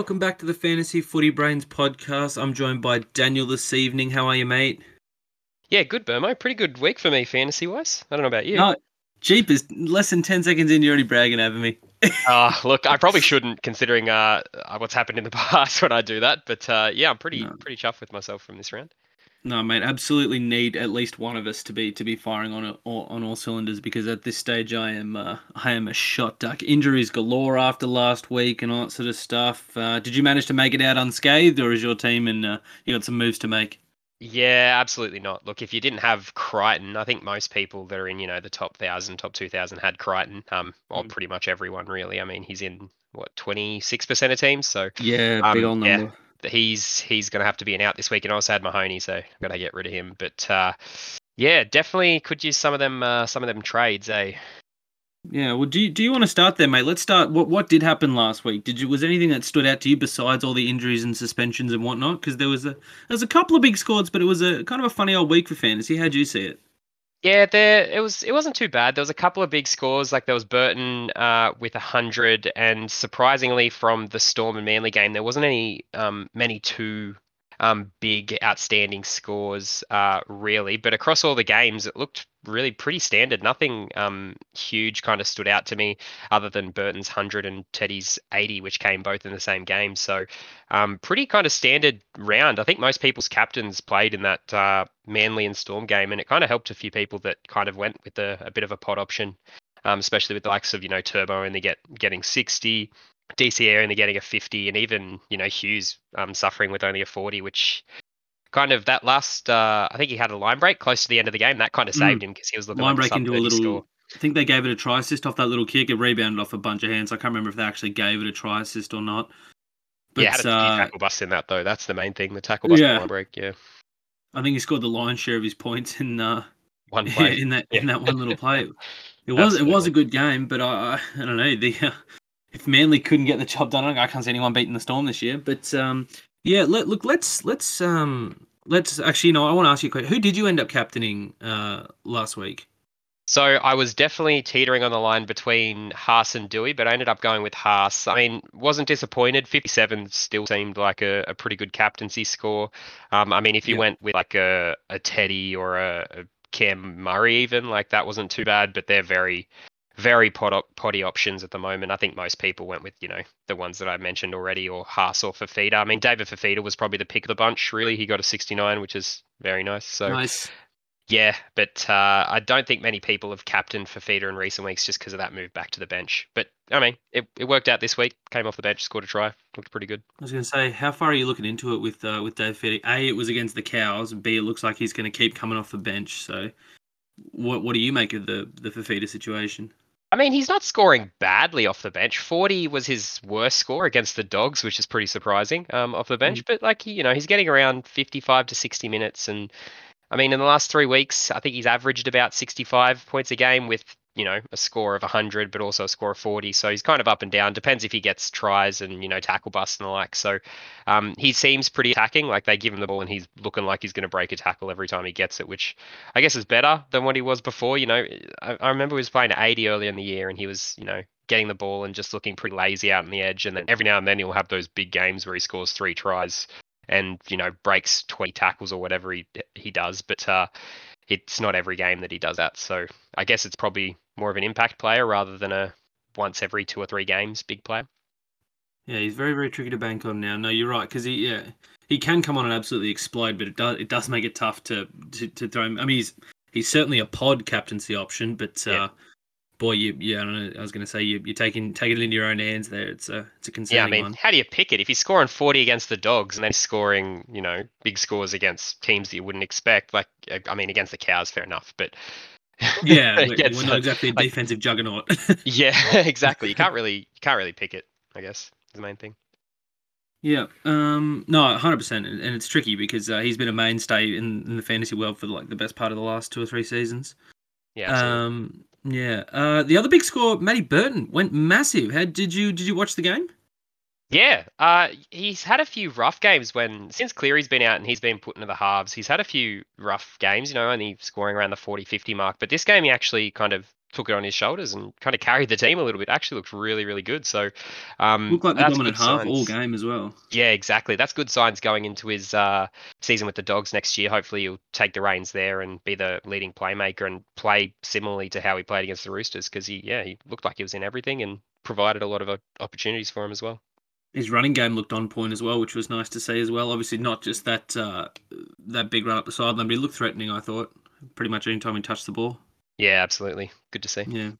welcome back to the Fantasy Footy Brains podcast. I'm joined by Daniel this evening. How are you, mate? Yeah, good, Burmo. Pretty good week for me, fantasy wise. I don't know about you. No, Jeepers, less than 10 seconds in, you're already bragging over me. uh, look, I probably shouldn't, considering uh, what's happened in the past when I do that. But uh, yeah, I'm pretty no. pretty chuffed with myself from this round. No, mate, absolutely need at least one of us to be to be firing on all, on all cylinders because at this stage I am uh, I am a shot duck. Injuries galore after last week and all that sort of stuff. Uh, did you manage to make it out unscathed, or is your team and uh, you got some moves to make? Yeah, absolutely not. Look, if you didn't have Crichton, I think most people that are in you know the top thousand, top two thousand had Crichton. Um, well, mm. pretty much everyone really. I mean, he's in what twenty six percent of teams, so yeah, um, big old number. Yeah he's he's going to have to be an out this week. And I also had Mahoney, so I'm going to get rid of him. But uh, yeah, definitely could use some of them uh, some of them trades, eh? Yeah, well, do you, do you want to start there, mate? Let's start. What what did happen last week? Did you was anything that stood out to you besides all the injuries and suspensions and whatnot? Because there was a there was a couple of big scores, but it was a kind of a funny old week for fantasy. How'd you see it? Yeah, there it was. It wasn't too bad. There was a couple of big scores, like there was Burton uh, with hundred, and surprisingly from the Storm and Manly game, there wasn't any um, many two um, big outstanding scores uh, really. But across all the games, it looked really pretty standard. Nothing um, huge kind of stood out to me other than Burton's 100 and Teddy's 80, which came both in the same game. So um, pretty kind of standard round. I think most people's captains played in that uh, Manly and Storm game, and it kind of helped a few people that kind of went with a, a bit of a pod option. Um, especially with the likes of you know Turbo and they get getting 60, DCE only getting a 50, and even you know Hughes um, suffering with only a 40, which kind of that last uh, I think he had a line break close to the end of the game. That kind of mm. saved mm. him because he was looking line break into a little. Score. I think they gave it a try assist off that little kick. It rebounded off a bunch of hands. I can't remember if they actually gave it a try assist or not. But, yeah, had a uh, tackle bust in that though. That's the main thing. The tackle bust yeah. line break. Yeah. I think he scored the lion's share of his points in uh, one play in that yeah. in that one little play. It was Absolutely. it was a good game, but I I don't know the uh, if Manly couldn't get the job done, I can't see anyone beating the Storm this year. But um, yeah, let, look, let's let's um, let's actually, you know, I want to ask you a question. Who did you end up captaining uh, last week? So I was definitely teetering on the line between Haas and Dewey, but I ended up going with Haas. I mean, wasn't disappointed. 57 still seemed like a, a pretty good captaincy score. Um, I mean, if you yep. went with like a, a Teddy or a, a Cam Murray, even like that wasn't too bad. But they're very very pot potty options at the moment. I think most people went with, you know, the ones that I mentioned already or Haas or Fifita. I mean, David Fifita was probably the pick of the bunch, really. He got a 69, which is very nice. So nice. Yeah, but uh, I don't think many people have captained Fifita in recent weeks just because of that move back to the bench. But I mean, it, it worked out this week. Came off the bench, scored a try, looked pretty good. I was going to say, how far are you looking into it with uh, with Dave Fifita? A, it was against the Cows. B, it looks like he's going to keep coming off the bench. So, what what do you make of the the Fifita situation? I mean, he's not scoring badly off the bench. 40 was his worst score against the Dogs, which is pretty surprising um, off the bench. Mm. But like, you know, he's getting around 55 to 60 minutes, and I mean, in the last three weeks, I think he's averaged about 65 points a game with you know, a score of 100, but also a score of 40. So he's kind of up and down. Depends if he gets tries and, you know, tackle busts and the like. So um, he seems pretty attacking. Like they give him the ball and he's looking like he's going to break a tackle every time he gets it, which I guess is better than what he was before. You know, I, I remember he was playing 80 early in the year and he was, you know, getting the ball and just looking pretty lazy out on the edge. And then every now and then he'll have those big games where he scores three tries and, you know, breaks 20 tackles or whatever he, he does. But, uh, it's not every game that he does that. So I guess it's probably more of an impact player rather than a once every two or three games big player. Yeah, he's very very tricky to bank on now. No, you're right because he yeah he can come on and absolutely explode, but it does it does make it tough to to, to throw him. I mean he's he's certainly a pod captaincy option, but uh, boy, you yeah, I, know, I was going to say you, you're taking taking it into your own hands there. It's a it's a concerning Yeah, I mean, one. how do you pick it if he's scoring 40 against the Dogs and then scoring you know big scores against teams that you wouldn't expect? Like, uh, I mean, against the Cows, fair enough, but yeah, we're not exactly a defensive like, juggernaut. yeah, exactly. You can't really you can't really pick it. I guess is the main thing. Yeah, um, no, hundred percent, and it's tricky because uh, he's been a mainstay in, in the fantasy world for like the best part of the last two or three seasons. Yeah. Absolutely. Um, yeah. Uh, the other big score, Matty Burton went massive. How did you did you watch the game? Yeah, uh, he's had a few rough games when since Cleary's been out and he's been put into the halves. He's had a few rough games, you know, only scoring around the 40 50 mark. But this game, he actually kind of took it on his shoulders and kind of carried the team a little bit. Actually, looked really, really good. So, um, Looked like the dominant half signs. all game as well. Yeah, exactly. That's good signs going into his uh, season with the Dogs next year. Hopefully, he'll take the reins there and be the leading playmaker and play similarly to how he played against the Roosters because he, yeah, he looked like he was in everything and provided a lot of uh, opportunities for him as well. His running game looked on point as well, which was nice to see as well. Obviously, not just that uh, that big run up the sideline, but he looked threatening. I thought pretty much any time he touched the ball. Yeah, absolutely. Good to see. Yeah,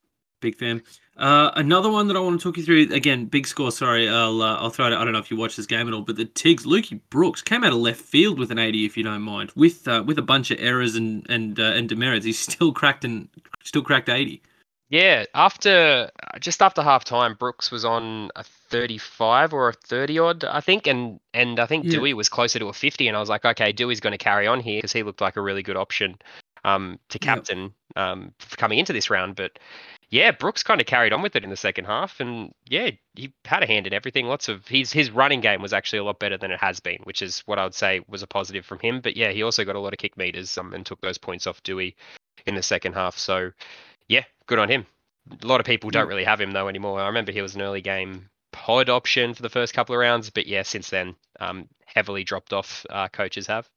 big fan. Uh, another one that I want to talk you through again, big score. Sorry, I'll uh, I'll throw it. I don't know if you watched this game at all, but the Tigs, Lukey Brooks came out of left field with an 80, if you don't mind, with uh, with a bunch of errors and and uh, and demerits. He still cracked and still cracked 80. Yeah, after just after half time, Brooks was on a 35 or a 30 odd, I think, and and I think Yeah. Dewey was closer to a 50, and I was like, okay, Dewey's going to carry on here because he looked like a really good option um, to captain um, f- coming into this round. But yeah, Brooks kind of carried on with it in the second half, and yeah, he had a hand in everything. Lots of his his running game was actually a lot better than it has been, which is what I would say was a positive from him. But yeah, he also got a lot of kick meters um, and took those points off Dewey in the second half. So yeah, good on him. A lot of people don't really have him though anymore. I remember he was an early game pod option for the first couple of rounds, but yeah, since then, um, heavily dropped off. Uh, coaches have.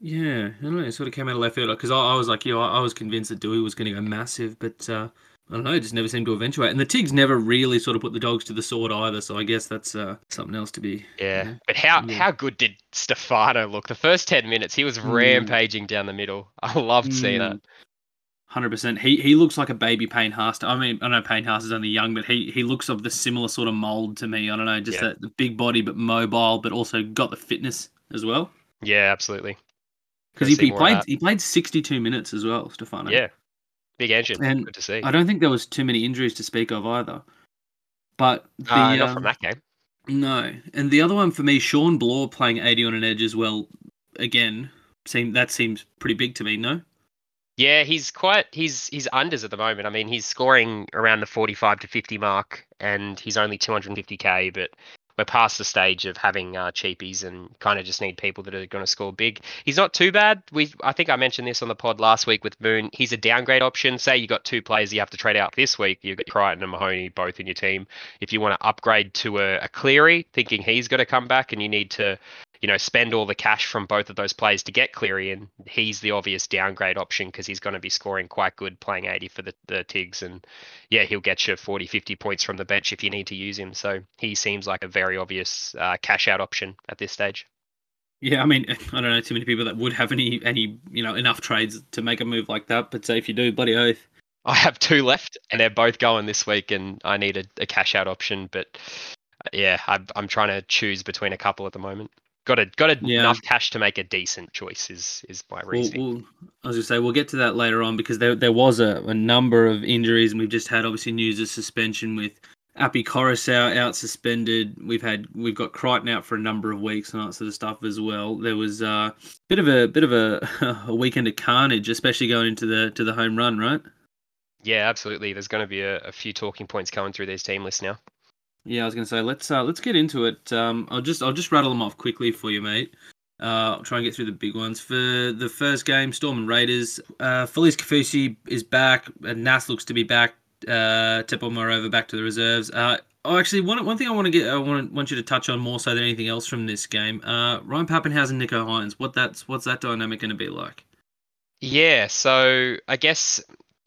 Yeah, I don't know. It sort of came out of left field because I, I was like, you know, I, I was convinced that Dewey was going to go massive, but uh, I don't know. It just never seemed to eventuate. And the Tigs never really sort of put the dogs to the sword either. So I guess that's uh, something else to be. Yeah, Yeah. but how Yeah. how good did Stefano look? The first ten minutes, he was Mm. rampaging down the middle. I loved seeing that. Hundred percent. He he looks like a baby Payne Haas. I mean, I know Payne Haas is only young, but he he looks of the similar sort of mold to me. I don't know, just Yeah. that the big body but mobile, but also got the fitness as well. Yeah, absolutely. Because he, he played he played sixty two minutes as well, Stefano. Yeah, big engine. And good to see. I don't think there was too many injuries to speak of either. But the Uh, not from that game. no, and the other one for me, Shawn Blore playing eighty on an edge as well. Again, seem that seems pretty big to me. No. Yeah, he's quite he's he's unders at the moment. I mean, he's scoring around the 45 to 50 mark, and he's only 250k. But we're past the stage of having uh, cheapies and kind of just need people that are going to score big. He's not too bad. We I think I mentioned this on the pod last week with Moon. He's a downgrade option. Say you got two players you have to trade out this week. You've got Crichton and Mahoney both in your team. If you want to upgrade to a, a Cleary, thinking he's going to come back, and you need to you know, spend all the cash from both of those players to get Cleary, and he's the obvious downgrade option because he's going to be scoring quite good playing 80 for the, the Tigs. And yeah, he'll get you 40, 50 points from the bench if you need to use him. So he seems like a very obvious uh, cash out option at this stage. Yeah, I mean, I don't know too many people that would have any any you know enough trades to make a move like that. But say if you do, bloody oath. I have two left, and they're both going this week, and I need a, a cash out option. But uh, yeah, I'm, I'm trying to choose between a couple at the moment. Got a, got a, Yeah. enough cash to make a decent choice is is my We'll, reasoning. we'll, I was gonna say we'll get to that later on because there there was a, a number of injuries and we've just had obviously news of suspension with Api Koroisau out suspended. We've had we've got Crichton out for a number of weeks and that sort of stuff as well. There was a bit of a bit of a, a weekend of carnage, especially going into the to the home run, right? Yeah, absolutely. There's going to be a, a few talking points coming through these team lists now. Yeah, I was gonna say let's uh, let's get into it. Um, I'll just I'll just rattle them off quickly for you, mate. Uh, I'll try and get through the big ones. For the first game, Storm and Raiders. Uh, Felise Kaufusi is back, and Nas looks to be back. Uh, Tepo Moreover back to the reserves. Uh, oh, actually, one one thing I want to get I want want you to touch on more so than anything else from this game. Uh, Ryan Papenhuyzen, Nicho Hynes. What that's what's that dynamic going to be like? Yeah, so I guess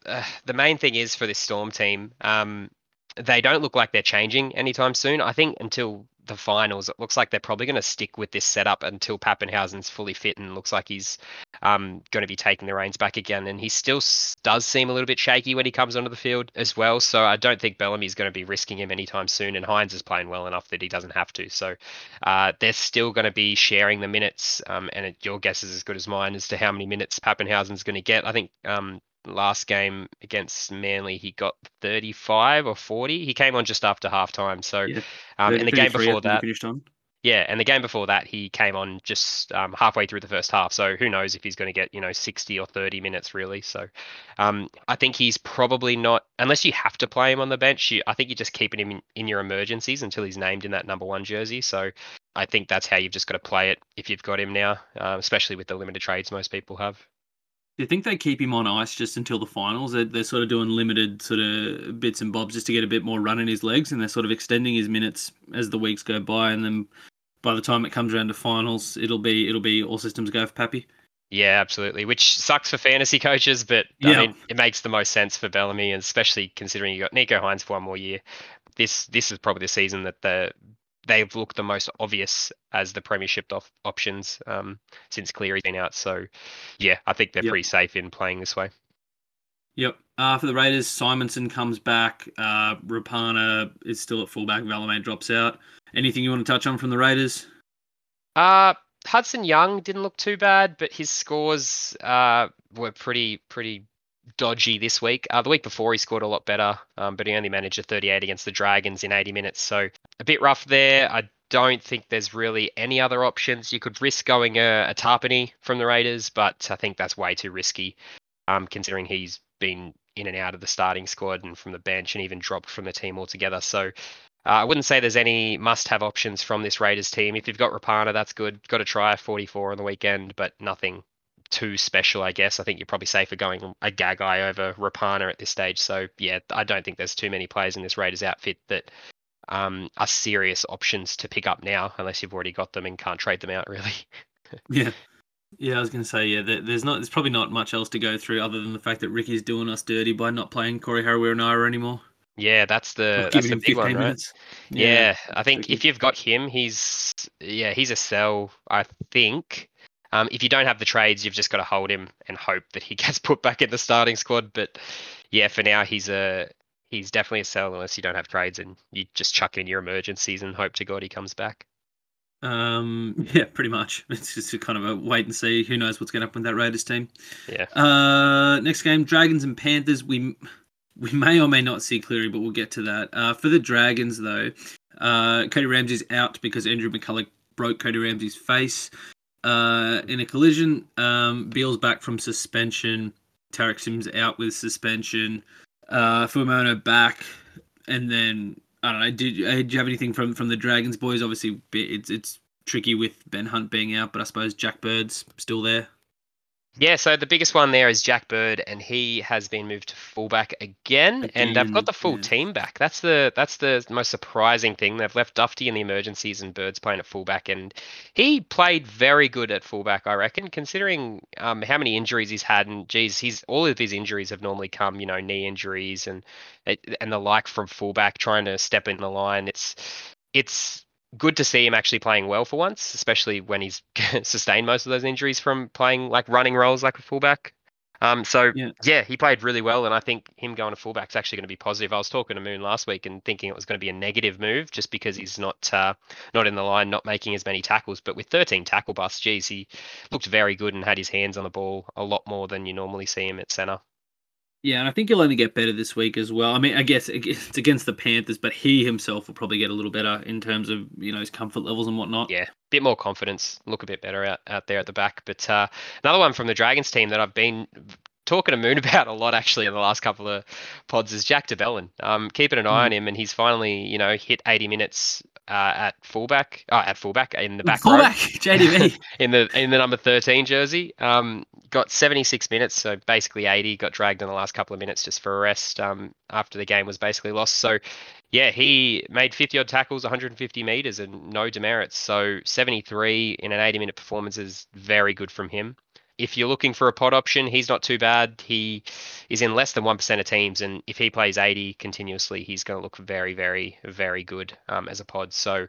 uh, the main thing is for this Storm team, um, they don't look like they're changing anytime soon. I think until the finals, it looks like they're probably going to stick with this setup until Papenhuyzen's fully fit and looks like he's um, going to be taking the reins back again. And he still does seem a little bit shaky when he comes onto the field as well. So I don't think Bellamy's going to be risking him anytime soon. And Hynes is playing well enough that he doesn't have to. So uh, they're still going to be sharing the minutes. Um, and it, your guess is as good as mine as to how many minutes Papenhuyzen's going to get. I think um, last game against Manly, he got 35 or 40. He came on just after halftime. So, Yeah, um, and the game before that, finished on. yeah, and the game before that, he came on just um, halfway through the first half. So who knows if he's going to get you know 60 or 30 minutes really. So um, I think he's probably not unless you have to play him on the bench. You, I think you're just keeping him in, in your emergencies until he's named in that number one jersey. So I think that's how you've just got to play it if you've got him now, uh, especially with the limited trades most people have. Do you think they keep him on ice just until the finals? They're, they're sort of doing limited sort of bits and bobs just to get a bit more run in his legs, and they're sort of extending his minutes as the weeks go by, and then by the time it comes around to finals, it'll be it'll be all systems go for Pappy. Yeah, absolutely. Which sucks for fantasy coaches, but yeah. I mean, it makes the most sense for Bellamy, and especially considering you got Nicho Hynes for one more year. This this is probably the season that the they've looked the most obvious as the premiership op- options um, since Cleary's been out. So, yeah, I think they're yep. pretty safe in playing this way. Yep. Uh, for the Raiders, Simonsson comes back. Uh, Rapana is still at fullback. Valemei drops out. Anything you want to touch on from the Raiders? Uh, Hudson Young didn't look too bad, but his scores uh, were pretty pretty dodgy this week. Uh, the week before he scored a lot better, um, but he only managed a 38 against the Dragons in 80 minutes, so a bit rough there. I don't think there's really any other options. You could risk going a, a Tapine from the Raiders, but I think that's way too risky, um, considering he's been in and out of the starting squad and from the bench and even dropped from the team altogether. So uh, I wouldn't say there's any must-have options from this Raiders team. If you've got Rapana, that's good. Got to try 44 on the weekend, but nothing too special, I guess. I think you're probably safer going a Gagai over Rapana at this stage. So yeah, I don't think there's too many players in this Raiders outfit that um, are serious options to pick up now, unless you've already got them and can't trade them out really. yeah. Yeah, I was going to say, yeah, there's not, there's probably not much else to go through other than the fact that Ricky's doing us dirty by not playing Corey Harawira anymore. Yeah, that's the that's the big one, right? Yeah, yeah, I think if you've got him, he's yeah, he's a sell. I think um, if you don't have the trades, you've just got to hold him and hope that he gets put back in the starting squad. But yeah, for now, he's a he's definitely a sell unless you don't have trades and you just chuck in your emergencies and hope to God he comes back. Um, yeah, pretty much. It's just a kind of a wait and see. Who knows what's going to happen with that Raiders team? Yeah. Uh, next game, Dragons and Panthers. We we may or may not see Cleary, but we'll get to that. Uh, for the Dragons, though, uh, Cody Ramsey's out because Andrew McCullough broke Cody Ramsey's face uh, in a collision. Um, Beale's back from suspension. Tariq Sims out with suspension. Uh, Fuimaono back, and then I don't know. Did, uh, did you have anything from from the Dragons boys? Obviously, it's it's tricky with Ben Hunt being out, but I suppose Jack Bird's still there. Yeah, so the biggest one there is Jack Bird, and he has been moved to fullback again, again and they've got the full yeah. team back. That's the that's the most surprising thing. They've left Dufty in the emergencies, and Bird's playing at fullback, and he played very good at fullback, I reckon, considering um, how many injuries he's had. And geez, he's all of his injuries have normally come, you know, knee injuries and and the like from fullback, trying to step in the line. It's it's good to see him actually playing well for once, especially when he's sustained most of those injuries from playing like running roles like a fullback. Um, so yeah. yeah. he played really well, and I think him going to fullback is actually going to be positive. I was talking to Moon last week and thinking it was going to be a negative move just because he's not uh, not in the line, not making as many tackles. But with 13 tackle busts, geez, he looked very good and had his hands on the ball a lot more than you normally see him at center. Yeah, and I think he'll only get better this week as well. I mean, I guess it's against the Panthers, but he himself will probably get a little better in terms of you know his comfort levels and whatnot. Yeah, bit more confidence, look a bit better out, out there at the back. But uh, another one from the Dragons team that I've been talking to Moon about a lot actually in the last couple of pods is Jack de Belin. Um, keeping an eye mm. on him, and he's finally you know hit 80 minutes uh, at fullback, oh, at fullback in the back fullback, JDB in the in the number 13 jersey. Um, got 76 minutes, so basically 80. Got dragged in the last couple of minutes just for a rest um, after the game was basically lost. So, yeah, he made 50 odd tackles, 150 meters, and no demerits. So 73 in an 80 minute performance is very good from him if you're looking for a pod option, he's not too bad. He is in less than 1% of teams. And if he plays 80 continuously, he's going to look very, very, very good um, as a pod. So,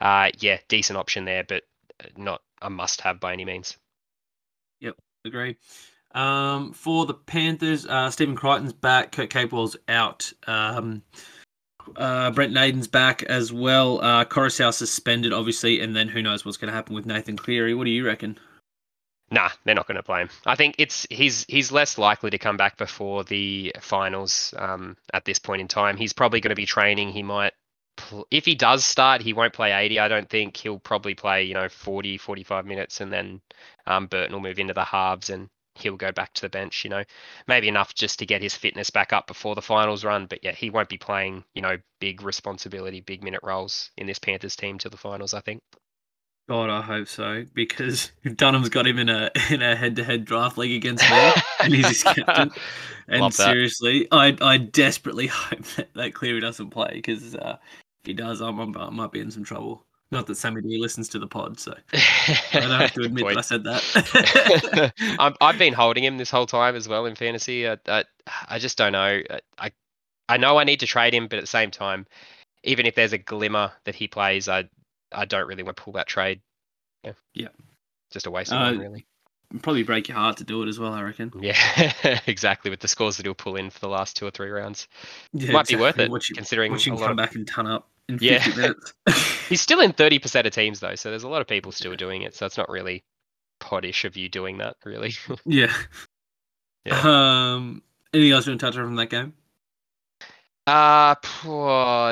uh, yeah, decent option there, but not a must have by any means. Yep, agree. Um, for the Panthers, uh, Stephen Crichton's back, Kurt Capewell's out. Um, uh, Brent Naden's back as well. Uh, Koroisau suspended, obviously, and then who knows what's going to happen with Nathan Cleary. What do you reckon? Nah, they're not going to play him. I think it's he's he's less likely to come back before the finals um, at this point in time. He's probably going to be training. He might if he does start, he won't play 80. I don't think he'll probably play, you know, 40, 45 minutes and then um, Burton will move into the halves and he'll go back to the bench, you know. Maybe enough just to get his fitness back up before the finals run, but yeah, he won't be playing, you know, big responsibility, big minute roles in this Panthers team to the finals, I think. God, I hope so because Dunham's got him in a in a head to head draft league against me, and he's his captain. And seriously, I I desperately hope that, that Cleary doesn't play because uh, if he does, I'm, I'm, I might be in some trouble. Not that Sammy D listens to the pod, so I don't have to admit that I said that. I'm, I've been holding him this whole time as well in fantasy. I, I, I just don't know. I, I, I know I need to trade him, but at the same time, even if there's a glimmer that he plays, I, I don't really want to pull that trade. Yeah. Yeah. Just a waste of Uh, one, really. Probably break your heart to do it as well. I reckon. Yeah, exactly. With the scores that he'll pull in for the last two or three rounds, Yeah, might be worth exactly. it Watch him, considering watch a him lot come of back and ton up in Yeah. 50. He's still in 30% of teams though, so there's a lot of people still doing it. So it's not really poddish of you doing that, really. yeah. Yeah. Um. Anything else you want to touch on from that game? Uh,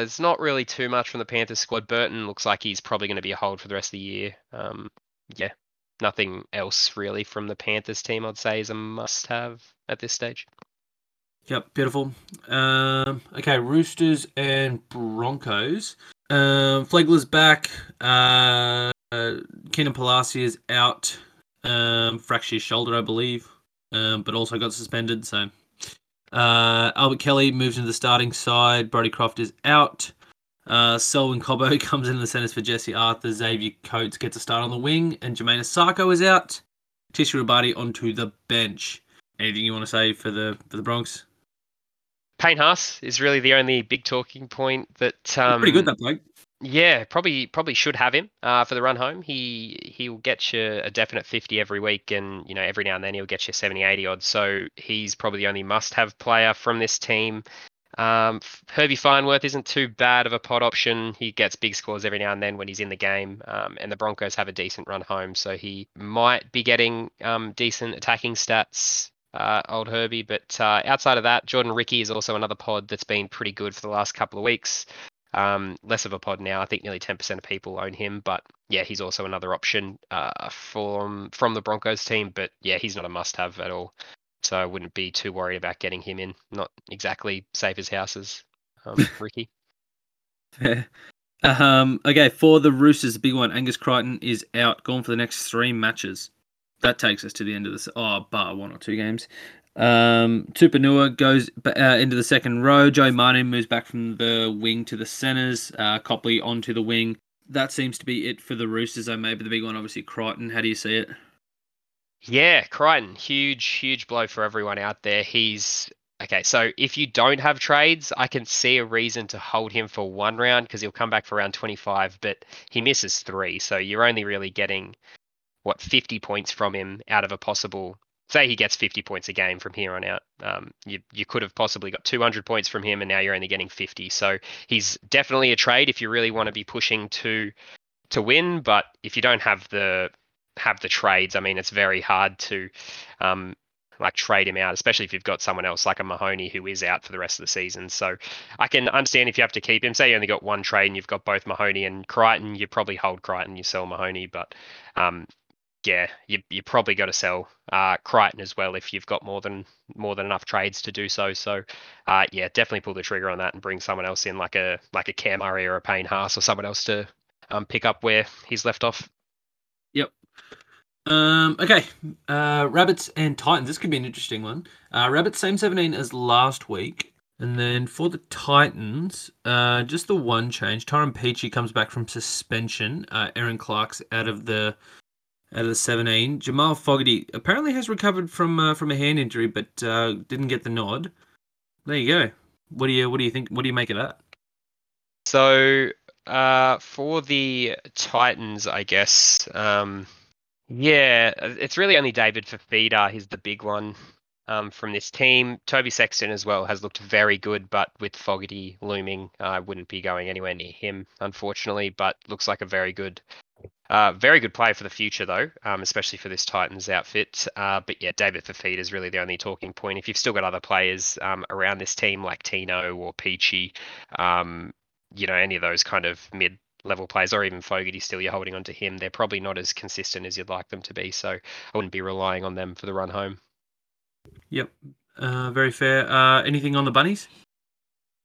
it's not really too much from the Panthers squad. Burton looks like he's probably going to be a hold for the rest of the year. Um, yeah, nothing else really from the Panthers team. I'd say is a must-have at this stage. Yep, beautiful. Um, okay, Roosters and Broncos. Um, Flegler's back. Uh, uh, Keenan Palasi is out. Um, fractured his shoulder, I believe. Um, but also got suspended. So, uh, Albert Kelly moves into the starting side. Brodie Croft is out. Uh, Selwyn Cobbo comes into the centres for Jesse Arthur. Xavier Coates gets a start on the wing, and Jamayne Isaako is out. Tishu Rabadi onto the bench. Anything you want to say for the for the Bronx? Payne Haas is really the only big talking point that. Um, Pretty good that bloke. Yeah, probably probably should have him uh, for the run home. He he'll get you a definite 50 every week, and you know every now and then he'll get you 70, 80 odds. So he's probably the only must-have player from this team. Um, Herbie Farnworth isn't too bad of a pod option. He gets big scores every now and then when he's in the game, um, and the Broncos have a decent run home, so he might be getting um, decent attacking stats. Uh, old Herbie, but uh, outside of that, Jordan Riki is also another pod that's been pretty good for the last couple of weeks. Um, less of a pod now. I think nearly 10% of people own him, but yeah, he's also another option uh, from from the Broncos team. But yeah, he's not a must-have at all, so I wouldn't be too worried about getting him in. Not exactly safe as houses, um, Riki. um, okay, for the Roosters, the big one, Angus Crichton is out, gone for the next three matches. That takes us to the end of this. Oh, bar one or two games. Um, Tupouniua goes uh, into the second row. Joe Martin moves back from the wing to the centres. Uh, Copley onto the wing. That seems to be it for the Roosters. Though maybe the big one, obviously Crichton. How do you see it? Yeah, Crichton, huge, huge blow for everyone out there. He's okay. So if you don't have trades, I can see a reason to hold him for one round because he'll come back for round 25, but he misses three. So you're only really getting what 50 points from him out of a possible. Say he gets 50 points a game from here on out. Um, you you could have possibly got 200 points from him, and now you're only getting 50. So he's definitely a trade if you really want to be pushing to to win. But if you don't have the have the trades, I mean, it's very hard to um, like trade him out, especially if you've got someone else like a Mahoney who is out for the rest of the season. So I can understand if you have to keep him. Say you only got one trade and you've got both Mahoney and Crichton, you probably hold Crichton, you sell Mahoney, but um, yeah, you you probably got to sell uh, Crichton as well if you've got more than more than enough trades to do so. So uh, yeah, definitely pull the trigger on that and bring someone else in like a like a Cam Murray or a Payne Haas or someone else to um, pick up where he's left off. Yep. Um, okay, uh, Rabbits and Titans. This could be an interesting one. Uh, Rabbits same seventeen as last week, and then for the Titans, uh, just the one change. Tyrone Peachey comes back from suspension. Uh, Erin Clark's out of the out of the seventeen. Jamal Fogarty apparently has recovered from uh, from a hand injury, but uh, didn't get the nod. There you go. What do you what do you think? What do you make of that? So uh, for the Titans, I guess, um, yeah, it's really only David Fifita. He's the big one um, from this team. Toby Sexton as well has looked very good, but with Fogarty looming, I wouldn't be going anywhere near him, unfortunately. But looks like a very good, uh, very good play for the future, though, um, especially for this Titans outfit. Uh, but yeah, David Fifita is really the only talking point. If you've still got other players um, around this team like Tino or Peachey, um, you know, any of those kind of mid level players or even Fogarty still you're holding on to him, they're probably not as consistent as you'd like them to be. So I wouldn't be relying on them for the run home. Yep, uh, very fair. Uh, anything on the bunnies?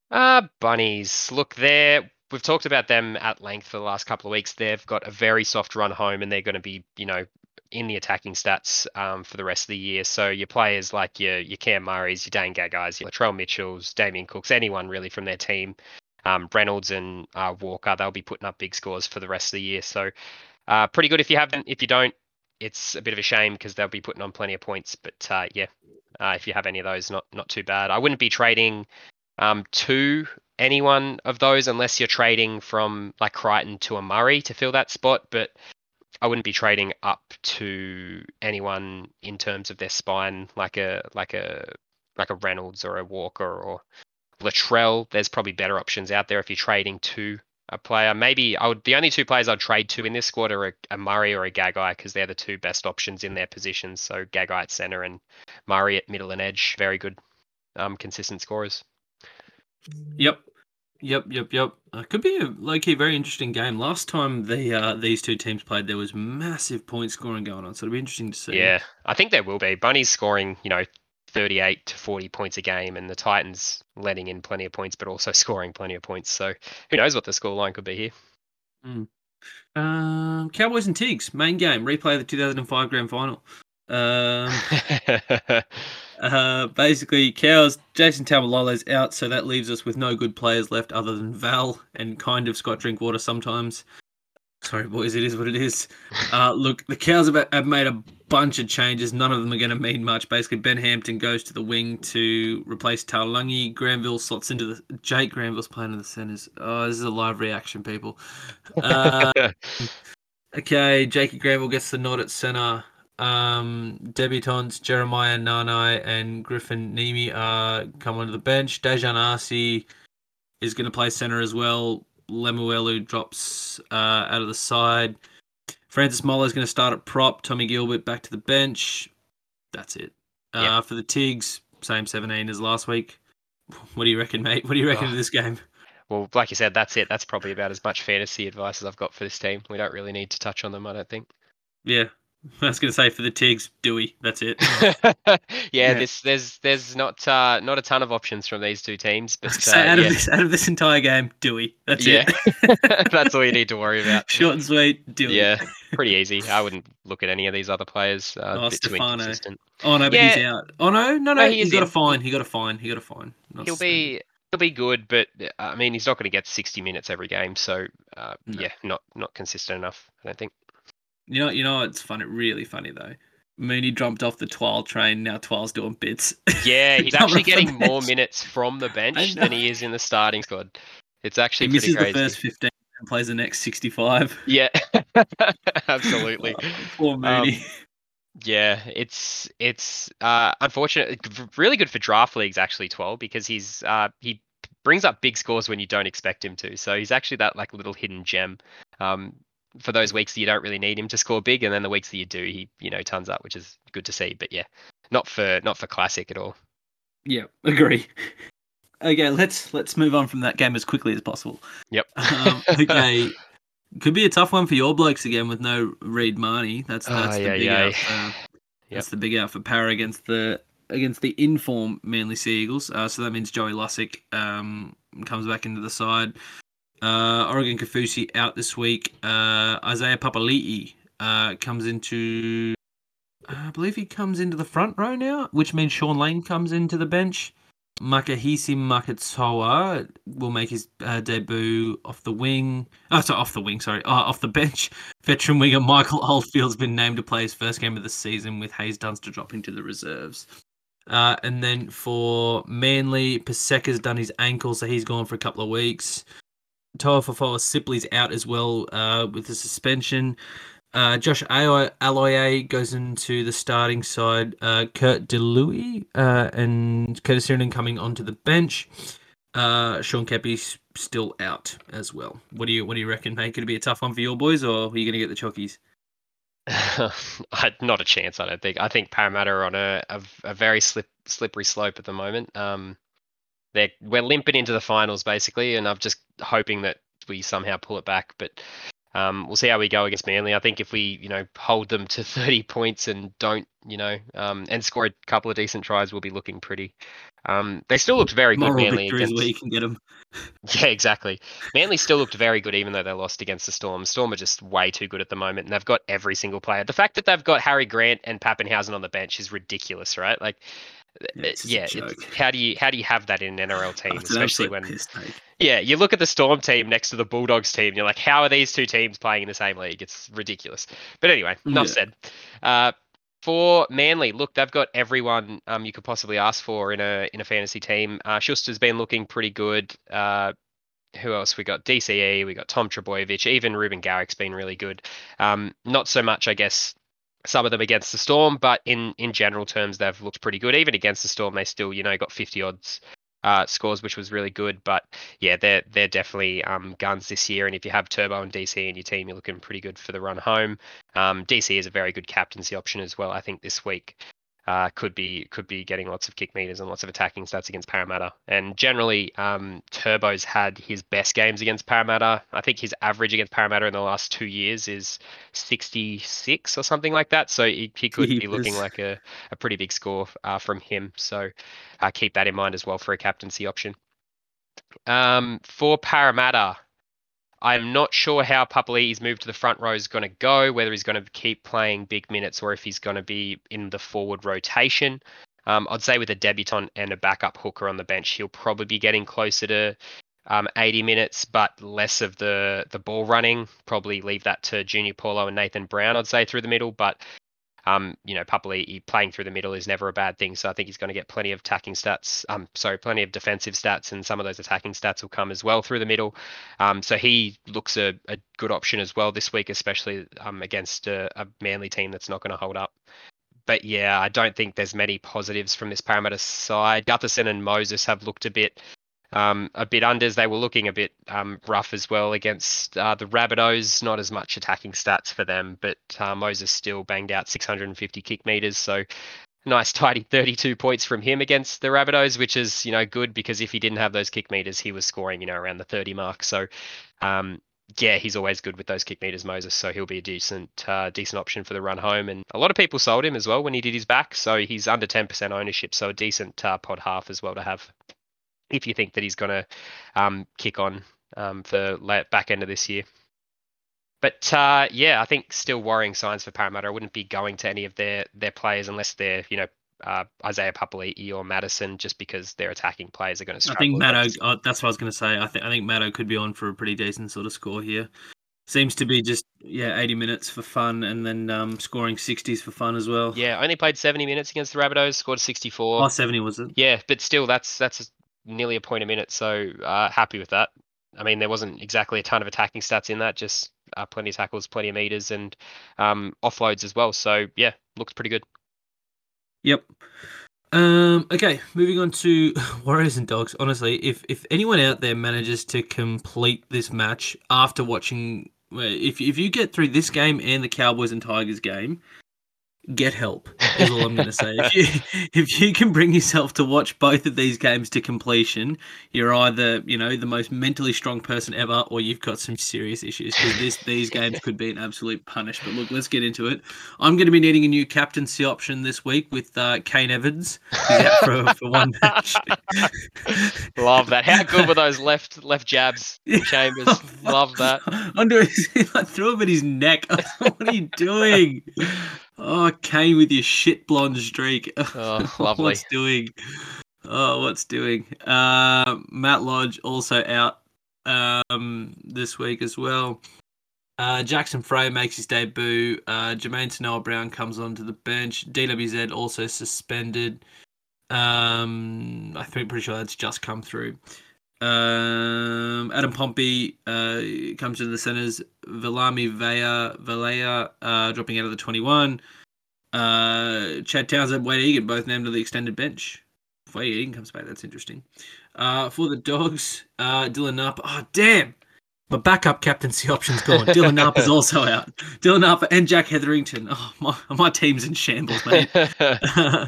Uh bunnies. Look, they're we've talked about them at length for the last couple of weeks. They've got a very soft run home, and they're going to be, you know, in the attacking stats um, for the rest of the year. So your players like your your Cam Murray's, your Dane Gagai's, your Latrell Mitchell's, Damien Cooks, anyone really from their team, um, Reynolds and uh, Walker, they'll be putting up big scores for the rest of the year. So uh, pretty good if you haven't. If you don't, it's a bit of a shame because they'll be putting on plenty of points. But uh, yeah, uh, if you have any of those, not not too bad. I wouldn't be trading um, to any one of those unless you're trading from like Crichton to a Murray to fill that spot. But I wouldn't be trading up to anyone in terms of their spine, like a like a like a Reynolds or a Walker or Latrell. There's probably better options out there if you're trading to a player. Maybe I would. The only two players I'd trade to in this squad are a, a Murray or a Gagai because they're the two best options in their positions. So Gagai at center and Murray at middle and edge. Very good, um, consistent scorers. Yep. Yep, yep, yep. Uh, could be a low key very interesting game. Last time the uh, these two teams played, there was massive point scoring going on, so it'll be interesting to see. Yeah, I think there will be. Bunny's scoring, you know, 38 to 40 points a game, and the Titans letting in plenty of points, but also scoring plenty of points. So who knows what the scoreline could be here? Mm. Um, Cowboys and Tigs main game replay of the 2005 grand final. Um, uh, basically, Cows, Jason Taumalolo's out, so that leaves us with no good players left other than Val and kind of Scott Drinkwater sometimes. Sorry, boys, it is what it is. Uh, look, the Cows have, have made a bunch of changes. None of them are going to mean much. Basically, Ben Hampton goes to the wing to replace Taulagi. Granville slots into the. Jake Granville's playing in the centres. Oh, this is a live reaction, people. Uh, okay, Jakey Granville gets the nod at centre um, debutantes Jeremiah Nanai and Griffin Neame are come onto the bench. Dejan Arce is going to play center as well. Lemuelu drops uh, out of the side. Francis Moller is going to start at prop. Tommy Gilbert back to the bench. That's it. Uh, yep. For the Tigs, same 17 as last week. What do you reckon, mate? What do you reckon oh. of this game? Well, like you said, that's it. That's probably about as much fantasy advice as I've got for this team. We don't really need to touch on them, I don't think. Yeah, I was going to say for the Tigs, Dewey. That's it. yeah, yeah, this there's there's not uh, not a ton of options from these two teams, but uh, out yeah. of this out of this entire game, Dewey. That's yeah. it. That's all you need to worry about. Short and sweet, Dewey. Yeah, pretty easy. I wouldn't look at any of these other players. Uh, oh, Stefano. Oh no, but yeah. he's out. Oh no, no, no. no he has got a fine. He got a fine. He got a fine. Not he'll be he'll be good, but uh, I mean, he's not going to get 60 minutes every game. So uh, no. yeah, not not consistent enough. I don't think. You know, you know, it's funny, really funny though. Mooney jumped off the Twile train. Now Twile's doing bits. Yeah, he's actually getting more minutes from the bench than he is in the starting squad. It's actually he misses the first fifteen and plays the next sixty-five. Yeah, absolutely. Oh, poor Mooney. Um, yeah, it's it's uh, unfortunate. Really good for draft leagues actually, twelve, because he's uh, he brings up big scores when you don't expect him to. So he's actually that like little hidden gem. Um, for those weeks that you don't really need him to score big, and then the weeks that you do, he you know tons up, which is good to see. But yeah, not for not for classic at all. Yeah, agree. Okay, let's let's move on from that game as quickly as possible. Yep. Um, okay, could be a tough one for your blokes again with no Reed Mahoney. That's that's oh, the yeah, big yeah. out. For, yep. That's the big out for Para against the against the inform Manly Sea Eagles. Uh, so that means Joey Lussick um, comes back into the side. Uh, Oregon Kaufusi out this week. Uh, Isaiah Papali'i uh, comes into, I believe he comes into the front row now, which means Shaun Lane comes into the bench. Makahesi Makatoa will make his uh, debut off the wing. Oh, sorry, off the wing, sorry. Oh, off the bench. Veteran winger Michael Oldfield's been named to play his first game of the season with Haze Dunster dropping into the reserves. Uh, and then for Manly, Paseka's done his ankle, so he's gone for a couple of weeks. Toa Sipley's out as well uh, with the suspension. Uh, Josh Aloiai goes into the starting side. Uh, Kurt De Luis uh, and Curtis Sironen coming onto the bench. Uh, Sean Keppie's still out as well. What do you What do you reckon, mate? Could it be a tough one for your boys, or are you going to get the chockies? Not a chance, I don't think. I think Parramatta are on a, a, a very slip, slippery slope at the moment. Um, they're we're limping into the finals basically, and I'm just hoping that we somehow pull it back. But um, we'll see how we go against Manly. I think if we, you know, hold them to 30 points and don't, you know, um, and score a couple of decent tries, we'll be looking pretty. Um, they still looked very Moral good, Manly. Against... where you can get them. Yeah, exactly. Manly still looked very good, even though they lost against the Storm. Storm are just way too good at the moment, and they've got every single player. The fact that they've got Harry Grant and Papenhuyzen on the bench is ridiculous, right? Like, it's yeah, how do you how do you have that in an NRL team, especially when yeah, you look at the Storm team next to the Bulldogs team, you're like, how are these two teams playing in the same league? It's ridiculous. But anyway, enough Yeah. said. Uh, for Manly, look, they've got everyone um, you could possibly ask for in a in a fantasy team. Uh, Schuster's been looking pretty good. Uh, who else? We got DCE, we got Tom Trebojevic, even Reuben Garrick's been really good. Um, not so much, I guess, some of them against the Storm, but in in general terms, they've looked pretty good. Even against the Storm, they still, you know, got 50 odds uh, scores, which was really good. But yeah, they're they're definitely um, guns this year. And if you have Turbo and DC in your team, you're looking pretty good for the run home. Um, DC is a very good captaincy option as well. I think this week uh, could be could be getting lots of kick meters and lots of attacking stats against Parramatta. And generally, um, Turbo's had his best games against Parramatta. I think his average against Parramatta in the last two years is 66 or something like that. So he, he could be looking like a, a pretty big score uh, from him. So uh, keep that in mind as well for a captaincy option. Um, for Parramatta, I'm not sure how Papali'i's move to the front row is going to go, whether he's going to keep playing big minutes or if he's going to be in the forward rotation. Um, I'd say with a debutant and a backup hooker on the bench, he'll probably be getting closer to um, 80 minutes, but less of the the ball running. Probably leave that to Junior Paulo and Nathan Brown, I'd say, through the middle. But um, you know, Papali'i playing through the middle is never a bad thing. So I think he's going to get plenty of attacking stats. Um, sorry, plenty of defensive stats, and some of those attacking stats will come as well through the middle. Um, so he looks a, a good option as well this week, especially um, against a, a Manly team that's not going to hold up. But yeah, I don't think there's many positives from this Parramatta side. Gutherson and Moses have looked a bit um, a bit unders. They were looking a bit um, rough as well against uh, the Rabbitohs. Not as much attacking stats for them, but uh, Moses still banged out 650 kick meters. So nice tidy 32 points from him against the Rabbitohs, which is you know good because if he didn't have those kick meters, he was scoring you know around the 30 mark. So um, yeah, he's always good with those kick meters, Moses. So he'll be a decent uh, decent option for the run home. And a lot of people sold him as well when he did his back. So he's under 10% ownership, so a decent uh, pod half as well to have if you think that he's going to um, kick on um, for late back end of this year. But uh, yeah, I think still worrying signs for Parramatta. I wouldn't be going to any of their their players unless they're you know uh, Isaiah Papali'i or Madison, just because their attacking players are going to struggle. I think Maddo. Uh, that's what I was going to say. I think I think Maddo could be on for a pretty decent sort of score here. Seems to be just yeah, eighty minutes for fun, and then um, scoring sixties for fun as well. Yeah, only played 70 minutes against the Rabbitohs, scored 64. oh, 70 was it? Yeah, but still, that's that's nearly a point a minute. So uh, happy with that. I mean, there wasn't exactly a ton of attacking stats in that, just uh, plenty of tackles, plenty of meters, and um, offloads as well. So yeah, looks pretty good. Yep. Um, okay, moving on to Warriors and Dogs. Honestly, if if anyone out there manages to complete this match after watching, if if you get through this game and the Cowboys and Tigers game, get help. Is all I'm going to say. If you if you can bring yourself to watch both of these games to completion, you're either you know the most mentally strong person ever, or you've got some serious issues because this these games could be an absolute punish. But look, let's get into it. I'm going to be needing a new captaincy option this week with uh, Kane Evans for, for one match. Love that. How good were those left left jabs, Chambers? Love that. Under his, I threw him at his neck. what are you doing? Oh, Kane with your shit blonde streak. Oh, lovely. what's doing? Oh, what's doing? Uh, Matt Lodge also out um, this week as well. Uh, Jackson Frei makes his debut. Uh, Jamayne Taunoa-Brown comes onto the bench. DWZ also suspended. Um, I think pretty sure that's just come through. Um, Adam Pompey uh, comes to the centres. Vilami Vea Valea uh, dropping out of the 21. Uh, Chad Townsend, Wade Egan both named to the extended bench. If Wade Egan comes back, that's interesting. Uh, for the Dogs, uh, Dylan Napa. Oh, damn. My backup captaincy option's gone. Dylan Napa's also out. Dylan Napa and Jack Hetherington. Oh, my, my team's in shambles, mate. uh,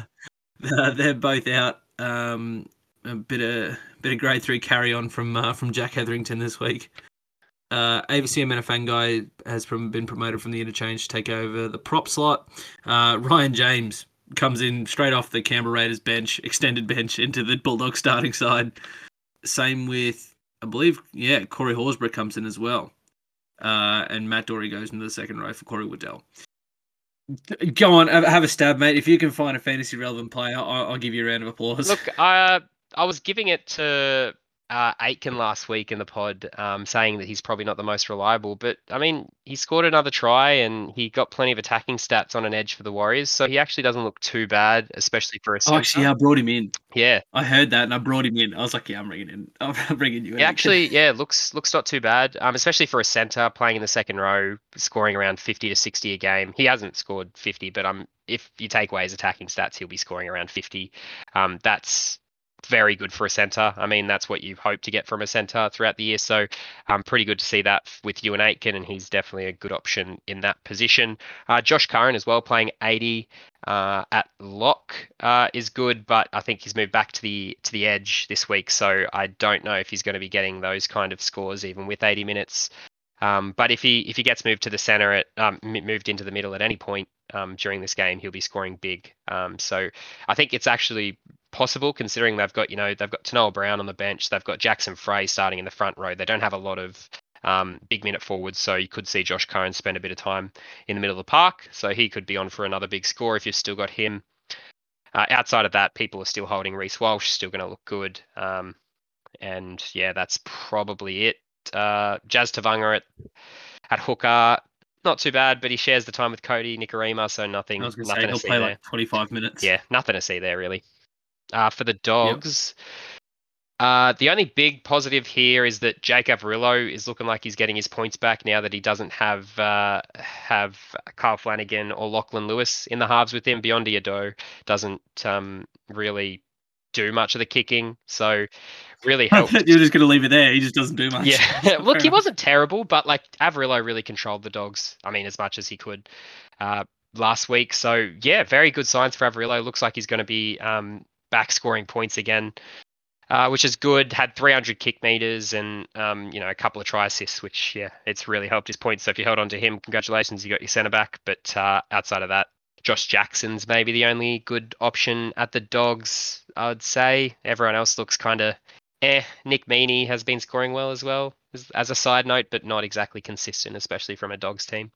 they're both out. Um, a bit of bit of grade three carry on from uh, from Jack Hetherington this week. Uh, Ava Seumanufagai has been promoted from the interchange to take over the prop slot. Uh, Ryan James comes in straight off the Canberra Raiders bench, extended bench, into the Bulldog starting side. Same with, I believe, yeah, Corey Horsburgh comes in as well. Uh, and Matt Doorey goes into the second row for Corey Waddell. Go on, have have a stab, mate. If you can find a fantasy relevant player, I'll, I'll give you a round of applause. Look, uh, I was giving it to uh, Aitken last week in the pod, um, saying that he's probably not the most reliable. But I mean, he scored another try and he got plenty of attacking stats on an edge for the Warriors, so he actually doesn't look too bad, especially for a. Oh, actually, yeah, I brought him in. yeah, I heard that and I brought him in. I was like, yeah, I'm bringing in. I'm bringing you in. Yeah, actually, yeah, looks looks not too bad. Um, especially for a centre playing in the second row, scoring around fifty to sixty a game. He hasn't scored fifty, but um, if you take away his attacking stats, he'll be scoring around fifty. Um, that's very good for a centre. I mean, that's what you hope to get from a centre throughout the year. So, um, pretty good to see that with Euan Aitken, and he's definitely a good option in that position. Uh, Josh Curran as well, playing 80 uh, at lock, uh, is good, but I think he's moved back to the to the edge this week, so I don't know if he's going to be getting those kind of scores even with 80 minutes. Um, but if he if he gets moved to the center at um, moved into the middle at any point um, during this game, he'll be scoring big. Um, so I think it's actually possible considering they've got you know they've got Taunoa-Brown on the bench, they've got Jackson Frei starting in the front row. They don't have a lot of um, big minute forwards, so you could see Josh Curran spend a bit of time in the middle of the park. So he could be on for another big score if you've still got him. Uh, outside of that, people are still holding Reece Walsh, still going to look good. Um, and yeah, that's probably it. Uh, Jazz Tevaga at at hooker, not too bad, but he shares the time with Kodi Nikorima, so nothing. I was going to say he'll play there. like 25 minutes. Yeah, nothing to see there really. Uh, for the dogs, uh, the only big positive here is that Jake Averillo is looking like he's getting his points back now that he doesn't have uh, have Kyle Flanagan or Lachlan Lewis in the halves with him. Beyond Ado doesn't um, really do much of the kicking, so really helped. You're just going to leave it there. He just doesn't do much. Yeah, look, he wasn't terrible, but like Averillo really controlled the dogs. I mean, as much as he could uh, last week. So yeah, very good signs for Averillo. Looks like he's going to be um, back scoring points again, uh, which is good. Had 300 kick meters and um, you know a couple of try assists, which yeah, it's really helped his points. So if you held on to him, congratulations, you got your centre back. But uh, outside of that. Josh Jackson's maybe the only good option at the Dogs, I'd say. Everyone else looks kind of eh. Nick Meaney has been scoring well as well, as, a side note, but not exactly consistent, especially from a Dogs team.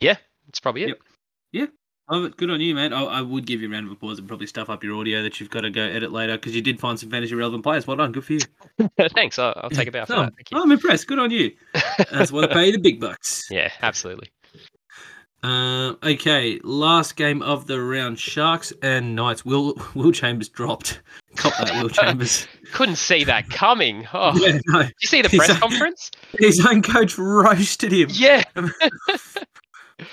Yeah, that's probably it. Yep. Love it. Good on you, man. I, I would give you a round of applause and probably stuff up your audio that you've got to go edit later because you did find some fantasy relevant players. Well done. Good for you. Thanks. I'll, I'll take a bow for No, that. Thank you. I'm impressed. Good on you. That's why I pay you the big bucks. Yeah, absolutely. Uh, okay, last game of the round: Sharks and Knights. Will Will Chambers dropped. Cop that, Will Chambers. Couldn't see that coming. Oh, yeah, no, you see the He's press a- conference? his own coach roasted him. Yeah.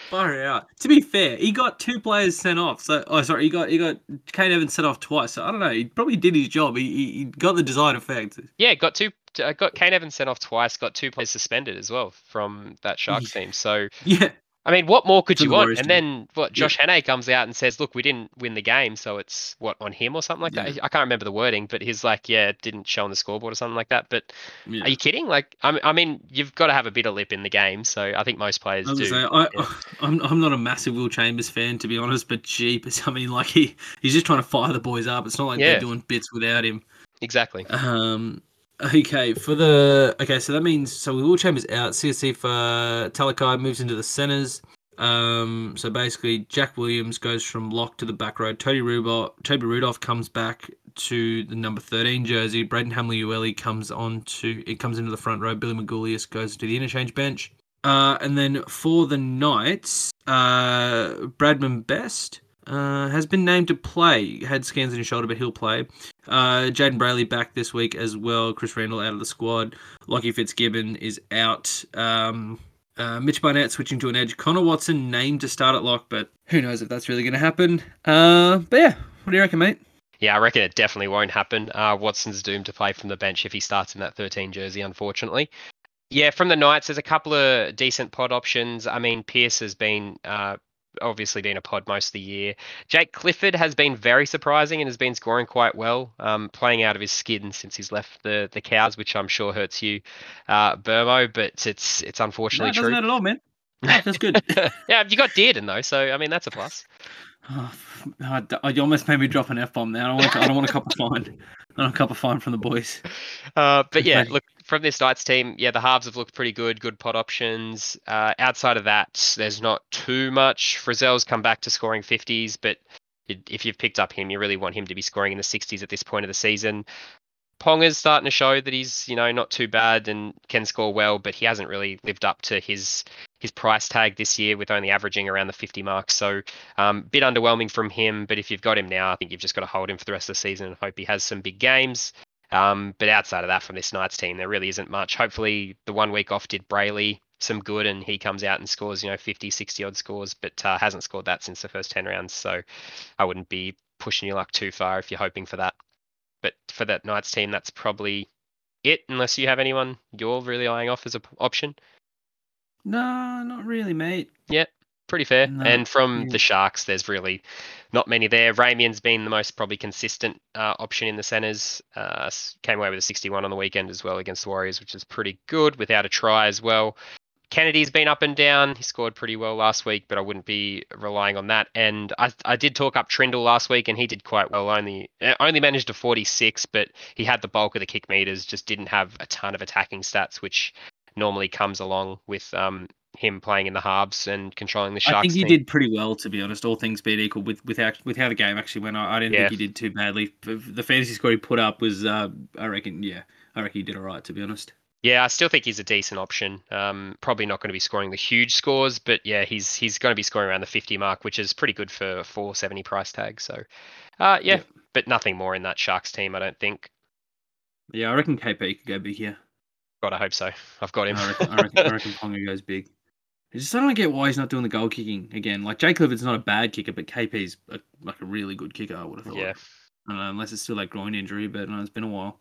Far out. To be fair, he got two players sent off. So, oh, sorry, he got he got Kane Evans sent off twice. So I don't know. He probably did his job. He he, he got the desired effect. Yeah, got two. uh, Got Kane Evans sent off twice. Got two players suspended as well from that Sharks team. So Yeah, I mean, what more could you want? And then what? Yeah. Josh Hannay comes out and says, "Look, we didn't win the game, so it's what on him or something like that." I can't remember the wording, but he's like, "Yeah, it didn't show on the scoreboard or something like that." But yeah. are you kidding? Like, I mean, I mean, you've got to have a bit of lip in the game, so I think most players I do. say, I, yeah. I'm I'm not a massive Will Chambers fan to be honest, but jeepers, I mean, like he he's just trying to fire the boys up. It's not like Yeah. they're doing bits without him. Exactly. Um. Okay, for the okay, so that means so we Will Chambers out. Siosifa Talakai moves into the centers. Um. So basically, Jack Williams goes from lock to the back row. Toby Rudolf, Toby Rudolf comes back to the number 13 jersey. Braden Hamlin-Uele comes on to it comes into the front row. Billy Magoulias goes to the interchange bench. Uh, and then for the Knights, uh, Bradman Best uh, has been named to play. Had scans in his shoulder, but he'll play. Uh, Jayden Brailey back this week as well. Chris Randall out of the squad. Lockie Fitzgibbon is out. Um, uh, Mitch Barnett switching to an edge. Connor Watson named to start at lock, but who knows if that's really going to happen. Uh, but yeah, what do you reckon, mate? Yeah, I reckon it definitely won't happen. Uh, Watson's doomed to play from the bench if he starts in that 13 jersey, unfortunately. Yeah, from the Knights, there's a couple of decent pod options. I mean, Pierce has been uh, obviously been a pod most of the year. Jake Clifford has been very surprising and has been scoring quite well, um, playing out of his skin since he's left the the cows, which I'm sure hurts you, uh, Burmo. But it's it's unfortunately no, true. Doesn't at all, man. No, that's good. yeah, you got Dearden though, so I mean that's a plus. Oh, you almost made me drop an f bomb there. I don't want. To, I don't want a cup of fine. I don't want a fine from the boys. Uh, but yeah, look from this Knights team. Yeah, the halves have looked pretty good. Good pod options. Uh, outside of that, there's not too much. Frizell's come back to scoring 50s, but if you've picked up him, you really want him to be scoring in the 60s at this point of the season. Ponga's starting to show that he's, you know, not too bad and can score well, but he hasn't really lived up to his his price tag this year with only averaging around the 50 mark. So um, bit underwhelming from him, but if you've got him now, I think you've just got to hold him for the rest of the season and hope he has some big games. Um, but outside of that, from this Knights team, there really isn't much. Hopefully, the one week off did Brailey some good and he comes out and scores, you know, 50, 60 odd scores, but uh, hasn't scored that since the first 10 rounds. So I wouldn't be pushing your luck too far if you're hoping for that. But for that Knights team, that's probably it, unless you have anyone you're really eyeing off as an option. No, not really, mate. Yeah, pretty fair. No, and from yeah. the Sharks, there's really not many there. Ramien's been the most probably consistent uh, option in the centres. Uh, came away with a 61 on the weekend as well against the Warriors, which is pretty good without a try as well. Kennedy's been up and down. He scored pretty well last week, but I wouldn't be relying on that. And I, I did talk up Trindall last week, and he did quite well. Only eh, only managed a 46, but he had the bulk of the kick meters. Just didn't have a ton of attacking stats, which normally comes along with um, him playing in the halves and controlling the Sharks. I think he team. did pretty well, to be honest. All things being equal, with with how, with how the game actually went, I, I didn't Yeah. think he did too badly. The fantasy score he put up was, uh, I reckon, yeah, I reckon he did all right, to be honest. Yeah, I still think he's a decent option. Um, probably not going to be scoring the huge scores, but yeah, he's he's going to be scoring around the 50 mark, which is pretty good for a 470 price tag. So, uh, yeah, Yeah. but nothing more in that Sharks team, I don't think. Yeah, I reckon KP could go big here. God, I hope so. I've got him. I reckon, I reckon, I reckon Ponga goes big. I just I don't get why he's not doing the goal kicking again. Like Jake Clifford's not a bad kicker, but KP's a, like a really good kicker. I would have thought. yeah, I don't know, unless it's still that groin injury, but no, it's been a while.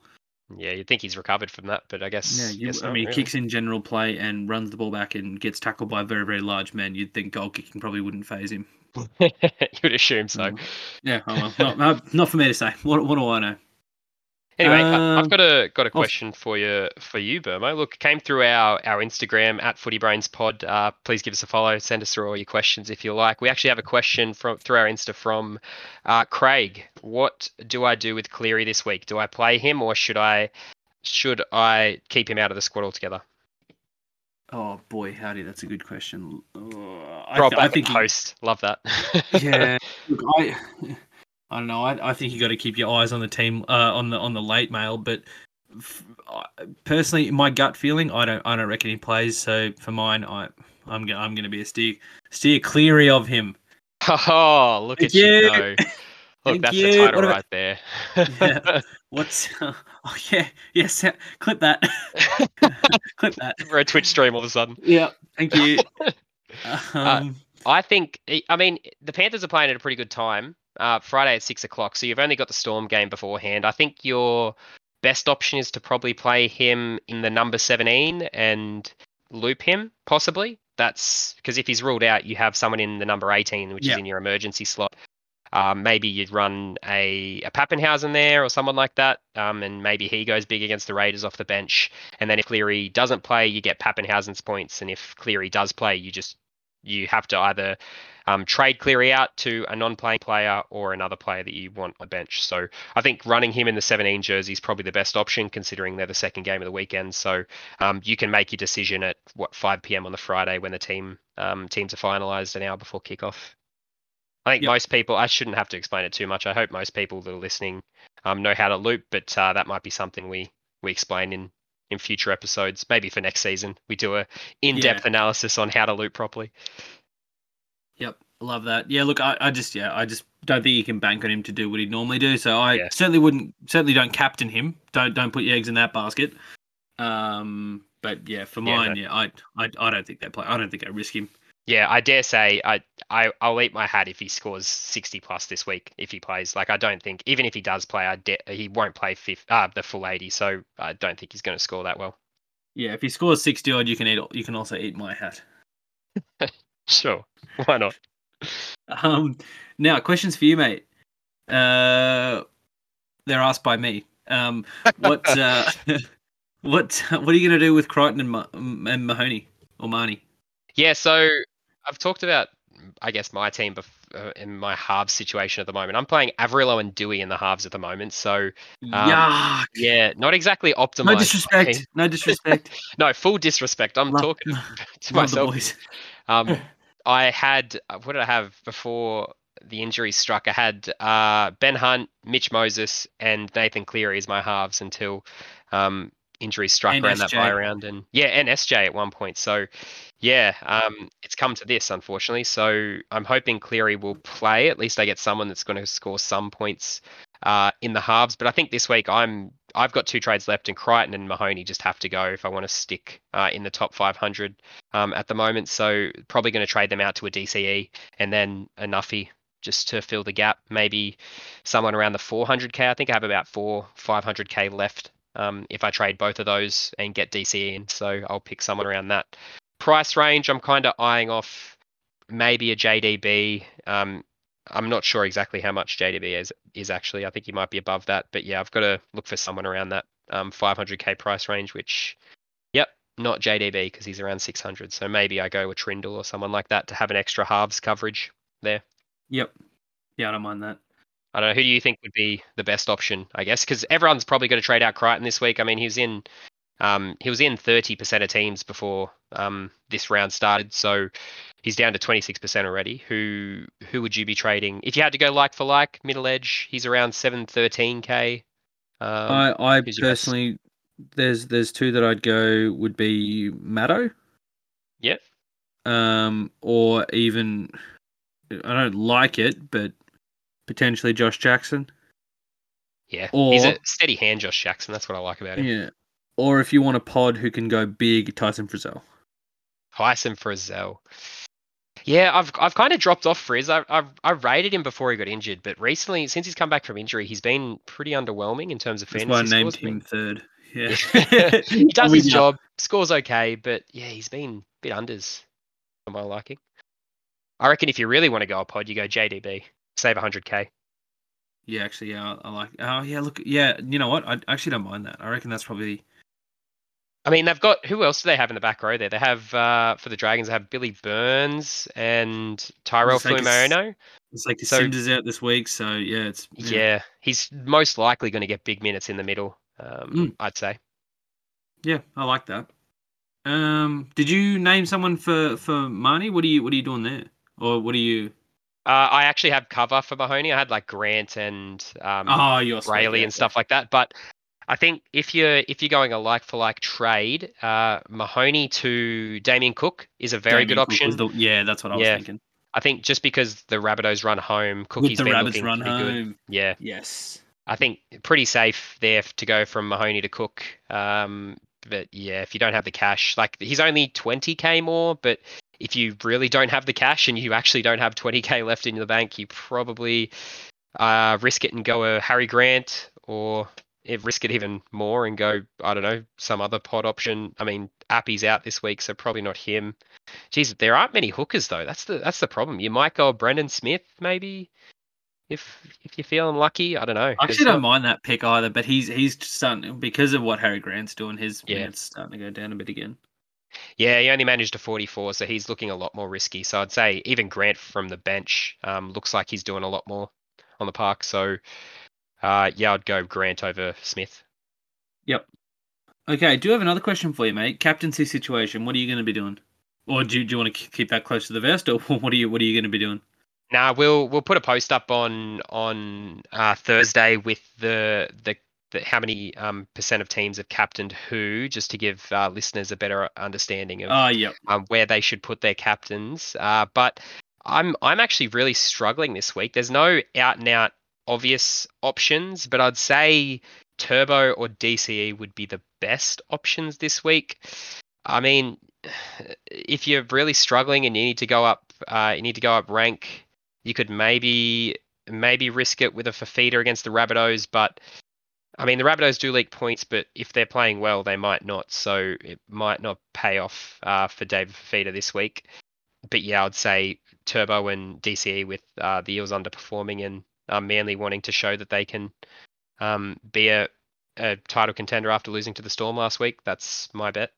yeah, you'd think he's recovered from that, but I guess. Yeah, you, guess I mean, really. kicks in general play and runs the ball back and gets tackled by very, very large men. You'd think goal kicking probably wouldn't phase him. you would assume so. Mm. Yeah, oh well, not, not, not for me to say. What, what do I know? Anyway, Um, I've got a got a I'll- question for you for you, Burmo. Look, came through our our Instagram at Footy Brains Pod. Uh, please give us a follow. Send us through all your questions if you like. We actually have a question from through our Insta from uh, Craig. What do I do with Cleary this week? Do I play him or should I should I keep him out of the squad altogether? Oh boy, howdy, that's a good question. Uh, I, Rob th- I think and he- host. Love that. yeah. Look, I, I don't know. I, I think you got to keep your eyes on the team, uh, on the on the late mail. But f- I- personally, my gut feeling, I don't, I don't reckon he plays. So for mine, I, I'm, go- I'm going to be a steer, steer cleary of him. oh, look Thank at you you. go. Look, Thank that's you. the title about- right there. Yeah. What's? oh yeah, yes. clip that. clip that. For a Twitch stream all of a sudden. Yeah. Thank you. Um, I think. I mean, the Panthers are playing at a pretty good time. Uh, Friday at six o'clock, so you've only got the Storm game beforehand. I think your best option is to probably play him in the number seventeen and loop him possibly. That's because if he's ruled out, you have someone in the number eighteen, which Yeah. is in your emergency slot. Um, maybe you'd run a, a Papenhuyzen there or someone like that, um, and maybe he goes big against the Raiders off the bench. And then if Cleary doesn't play, you get Papenhuyzen's points, and if Cleary does play, you just you have to either um, trade Cleary out to a non-playing player or another player that you want on the bench. So I think running him in the 17 jersey is probably the best option, considering they're the second game of the weekend. So um, you can make your decision at what 5 p.m. on the Friday when the team um, teams are finalised an hour before kickoff. I think Yep. most people. I shouldn't have to explain it too much. I hope most people that are listening um, know how to loop, but uh, that might be something we we explain in in future episodes. Maybe for next season, we do a in-depth analysis on how to loop properly. Yep, love that. Yeah, look, I, I just yeah, I just don't think you can bank on him to do what he'd normally do. So I Yeah. certainly wouldn't certainly don't captain him. Don't don't put your eggs in that basket. Um, but yeah, for Yeah, mine, yeah, I, I I don't think they play. I don't think I risk him. Yeah, I dare say I, I I'll eat my hat if he scores sixty plus this week if he plays. Like I don't think even if he does play, I de- he won't play fifth, uh, the full eighty. So I don't think he's going to score that well. Yeah, if he scores sixty odd, you can eat. You can also eat my hat. Sure, why not? Um, now questions for you, mate. Uh, they're asked by me. Um, what uh, what what are you going to do with Crichton and, Ma- and Mahoney or Marnie? Yeah, so I've talked about, I guess, my team bef- uh, in my halves situation at the moment. I'm playing Averillo and Dewey in the halves at the moment. So, um, yeah, not exactly optimal. No disrespect. No disrespect. No, full disrespect. I'm Love- talking to myself. Um, I had uh, what did I have before the injury struck? I had uh, Ben Hunt, Mitch Moses, and Nathan Cleary as my halves until um, injury struck And around that SJ. bye round, and yeah, and SJ at one point. So yeah, um, it's come to this unfortunately. So I'm hoping Cleary will play. At least I get someone that's going to score some points uh, in the halves. But I think this week I'm I've got two trades left, and Crichton and Mahoney just have to go if I want to stick uh, in the top 500 um, at the moment. So probably going to trade them out to a DCE and then a Nuffy just to fill the gap. Maybe someone around the 400k. I think I have about four 500k left um, if I trade both of those and get DCE in. So I'll pick someone around that price range. I'm kind of eyeing off maybe a JDB. Um, I'm not sure exactly how much JDB is is actually. I think he might be above that, but yeah, I've got to look for someone around that um, 500k price range, which, yep, not JDB because he's around 600. So maybe I go with Trindall or someone like that to have an extra halves coverage there. Yep. Yeah, I don't mind that. I don't know. Who do you think would be the best option? I guess because everyone's probably going to trade out Crichton this week. I mean, he was in, um, he was in 30% of teams before um, this round started, so he's down to 26% already. Who who would you be trading if you had to go like for like middle edge? He's around 713k. Um, I I who's your best? personally, there's there's two that I'd go would be Matto. Yep. Um, or even I don't like it, but potentially Josh Jackson. yeah, he's a steady hand, Josh Jackson. That's what I like about him. Yeah. Or if you want a pod who can go big, Tyson Frizell. Tyson Frizell. Yeah, I've I've kind of dropped off Frizz. I I've I rated him before he got injured, but recently, since he's come back from injury, he's been pretty underwhelming in terms of That's fantasy why I named scores. I him third. Yeah. he does his job, scores okay, but yeah, he's been a bit unders for my liking. I reckon if you really want to go a pod, you go JDB, save 100k. Yeah, actually, yeah, I, I like. Oh, yeah, look, yeah, you know what? I actually don't mind that. I reckon that's probably. I mean, they've got who else do they have in the back row there? They have uh, for the Dragons, they have Billy Burns and Tyrell It's like it's- Fuimaono. It's like the So- Cinders out this week, so yeah, it's Yeah. he's most likely going to get big minutes in the middle. Um, Mm. I'd say. Yeah, I like that. Um, did you name someone for for Marnie? What are you What are you doing there, or what are you? Uh, I actually have cover for Mahoney. I had like Grant and um, oh, Rayleigh and stuff like that. But I think if you're if you're going a like for like trade, uh, Mahoney to Damien Cook is a very Damien good option. the- yeah, that's what I was Yeah. thinking. I think just because the Rabbitohs run home, With Cookie's the been looking run pretty good. home. Yeah, Yes. I think pretty safe there to go from Mahoney to Cook. Um, but yeah, if you don't have the cash, like he's only 20k more, but if you really don't have the cash and you actually don't have 20k left in the bank, you probably uh, risk it and go a Harry Grant or risk it even more and go, I don't know, some other pod option. I mean, Api's out this week, so probably not him. Jeez, there aren't many hookers though. That's the that's the problem. You might go Brandon Smith maybe. If if you're feeling lucky, I don't know. I actually don't mind that pick either, but he's he's starting because of what Harry Grant's doing. His Yeah. starting to go down a bit again. Yeah, he only managed a 44, so he's looking a lot more risky. So I'd say even Grant from the bench um, looks like he's doing a lot more on the park. So uh, yeah, I'd go Grant over Smith. Yep. Okay, do you have another question for you, mate. Captaincy situation. What are you going to be doing? Or do you, do you want to keep that close to the vest, or what are you what are you going to be doing? Now we'll we'll put a post up on on uh, Thursday with the the. The, how many um, percent of teams have captained who, just to give uh, listeners a better understanding of Ah, yep. um, where they should put their captains. Uh, but I'm I'm actually really struggling this week. There's no out and out obvious options, but I'd say Turbo or DCE would be the best options this week. I mean, if you're really struggling and you need to go up, uh, you need to go up rank. You could maybe maybe risk it with a Fifita against the Rabbitohs, but I mean the Rabbitohs do leak points, but if they're playing well, they might not. So it might not pay off uh, for David Fifita this week. but yeah, I'd say Turbo and DCE with uh, the Eels underperforming and um, Manly wanting to show that they can um, be a, a title contender after losing to the Storm last week. That's my bet.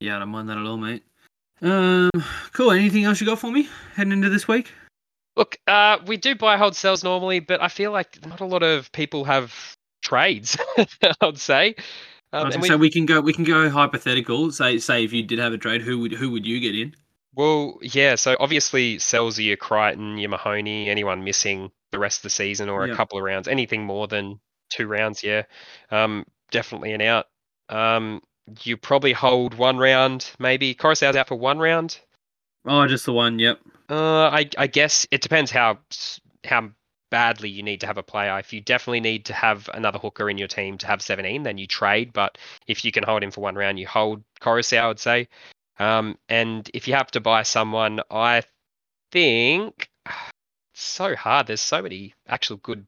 Yeah, I don't mind that at all, mate. Um, cool. Anything else you got for me heading into this week? Look, uh, we do buy hold sells normally, but I feel like not a lot of people have trades. I'd say. Um, so we, we can go. We can go hypothetical. Say, say if you did have a trade, who would who would you get in? Well, yeah. So obviously, sells your Crichton, your Mahoney, anyone missing the rest of the season or a couple of rounds, anything more than two rounds, yeah, um, definitely an out. Um, you probably hold one round, maybe. Koroisau's out for one round. Oh, just the one. Yep. Uh, I I guess it depends how how badly you need to have a player. If you definitely need to have another hooker in your team to have 17, then you trade. But if you can hold him for one round, you hold Koroisau, I would say. Um, and if you have to buy someone, I think it's so hard. There's so many actual good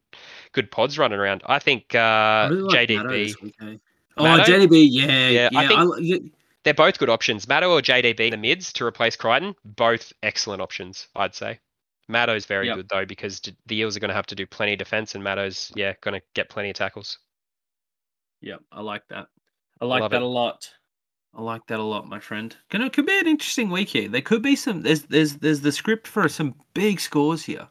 good pods running around. I think uh, really JDB. Eh? Oh, JDB, yeah, yeah. yeah I think I, yeah. They're both good options. Matto or JDB in the mids to replace Crichton, both excellent options, I'd say. Matto's very yep. good though because the Eels are going to have to do plenty of defense, and Matto's yeah going to get plenty of tackles. Yep, I like that. I like Love that it. a lot. I like that a lot, my friend. Can it could be an interesting week here. There could be some. There's there's there's the script for some big scores here.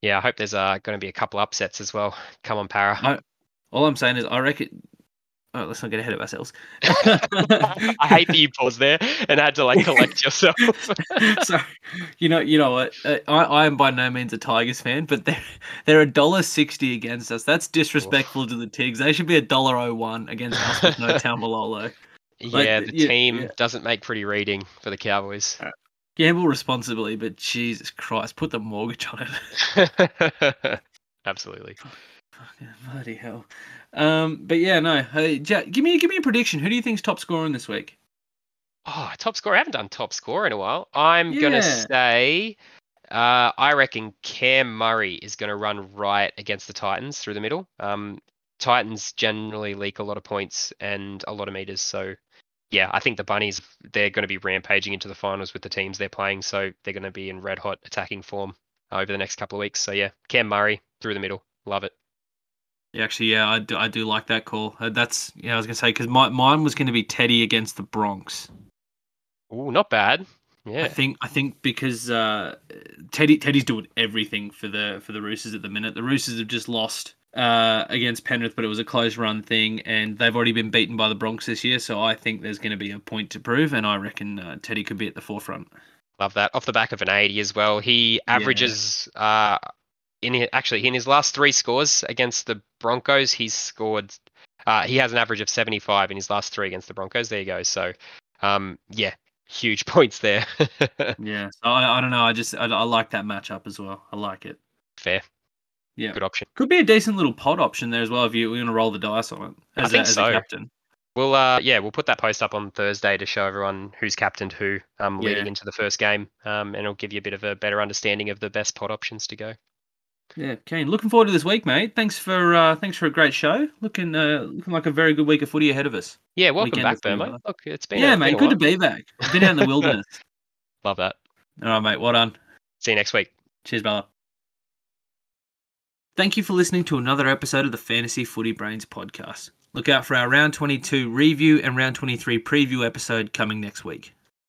Yeah, I hope there's uh, going to be a couple upsets as well. Come on, Para. I, all I'm saying is, I reckon Oh, let's not get ahead of ourselves. I hate that you paused there and had to like collect yourself. so, you know, you know what? Uh, I, I am by no means a Tigers fan, but they're they're a dollar sixty against us. That's disrespectful Oof. to the Tigs. They should be a dollar oh one against us with no Taumalolo. Like, yeah, the yeah, team yeah. doesn't make pretty reading for the Cowboys. Uh, gamble responsibly, but Jesus Christ, put the mortgage on it. Absolutely. Fucking bloody hell. Um, but yeah, no. Hey, Jack, give me give me a prediction. Who do you think's top scorer this week? Oh, top scorer. I haven't done top scorer in a while. I'm yeah. gonna say, uh, I reckon Cam Murray is gonna run right against the Titans through the middle. Um, Titans generally leak a lot of points and a lot of meters, so yeah, I think the Bunnies they're going to be rampaging into the finals with the teams they're playing, so they're going to be in red hot attacking form over the next couple of weeks. So yeah, Cam Murray through the middle, love it. Yeah, actually, yeah, I do, I do like that call. Uh, that's yeah, I was gonna say because my mine was gonna be Teddy against the Bronx. Oh, not bad. Yeah, I think I think because uh, Teddy Teddy's doing everything for the for the Roosters at the minute. The Roosters have just lost uh, against Penrith, but it was a close run thing, and they've already been beaten by the Bronx this year. So I think there's going to be a point to prove, and I reckon uh, Teddy could be at the forefront. Love that. Off the back of an 80 as well. He averages yeah. In actually in his last three scores against the Broncos, he's scored. Uh, he has an average of 75 in his last three against the Broncos. There you go. So, um, yeah, huge points there. yeah, I, I don't know. I just I, I like that matchup as well. I like it. Fair. Yeah, good option. Could be a decent little pod option there as well if you, going to roll the dice on it. As I think a, as so. captain. We'll uh yeah we'll put that post up on Thursday to show everyone who's captained who um leading yeah. into the first game um and it'll give you a bit of a better understanding of the best pod options to go. Yeah, Kane. Looking forward to this week, mate. Thanks for uh, thanks for a great show. Looking uh, looking like a very good week of footy ahead of us. Yeah, welcome Weekend back, mate. Look, it's been yeah, a, mate. Been good to be back. been out in the wilderness. Love that. All right, mate. Well done. See you next week. Cheers, brother. Thank you for listening to another episode of the Fantasy Footy Brains podcast. Look out for our round 22 review and round 23 preview episode coming next week.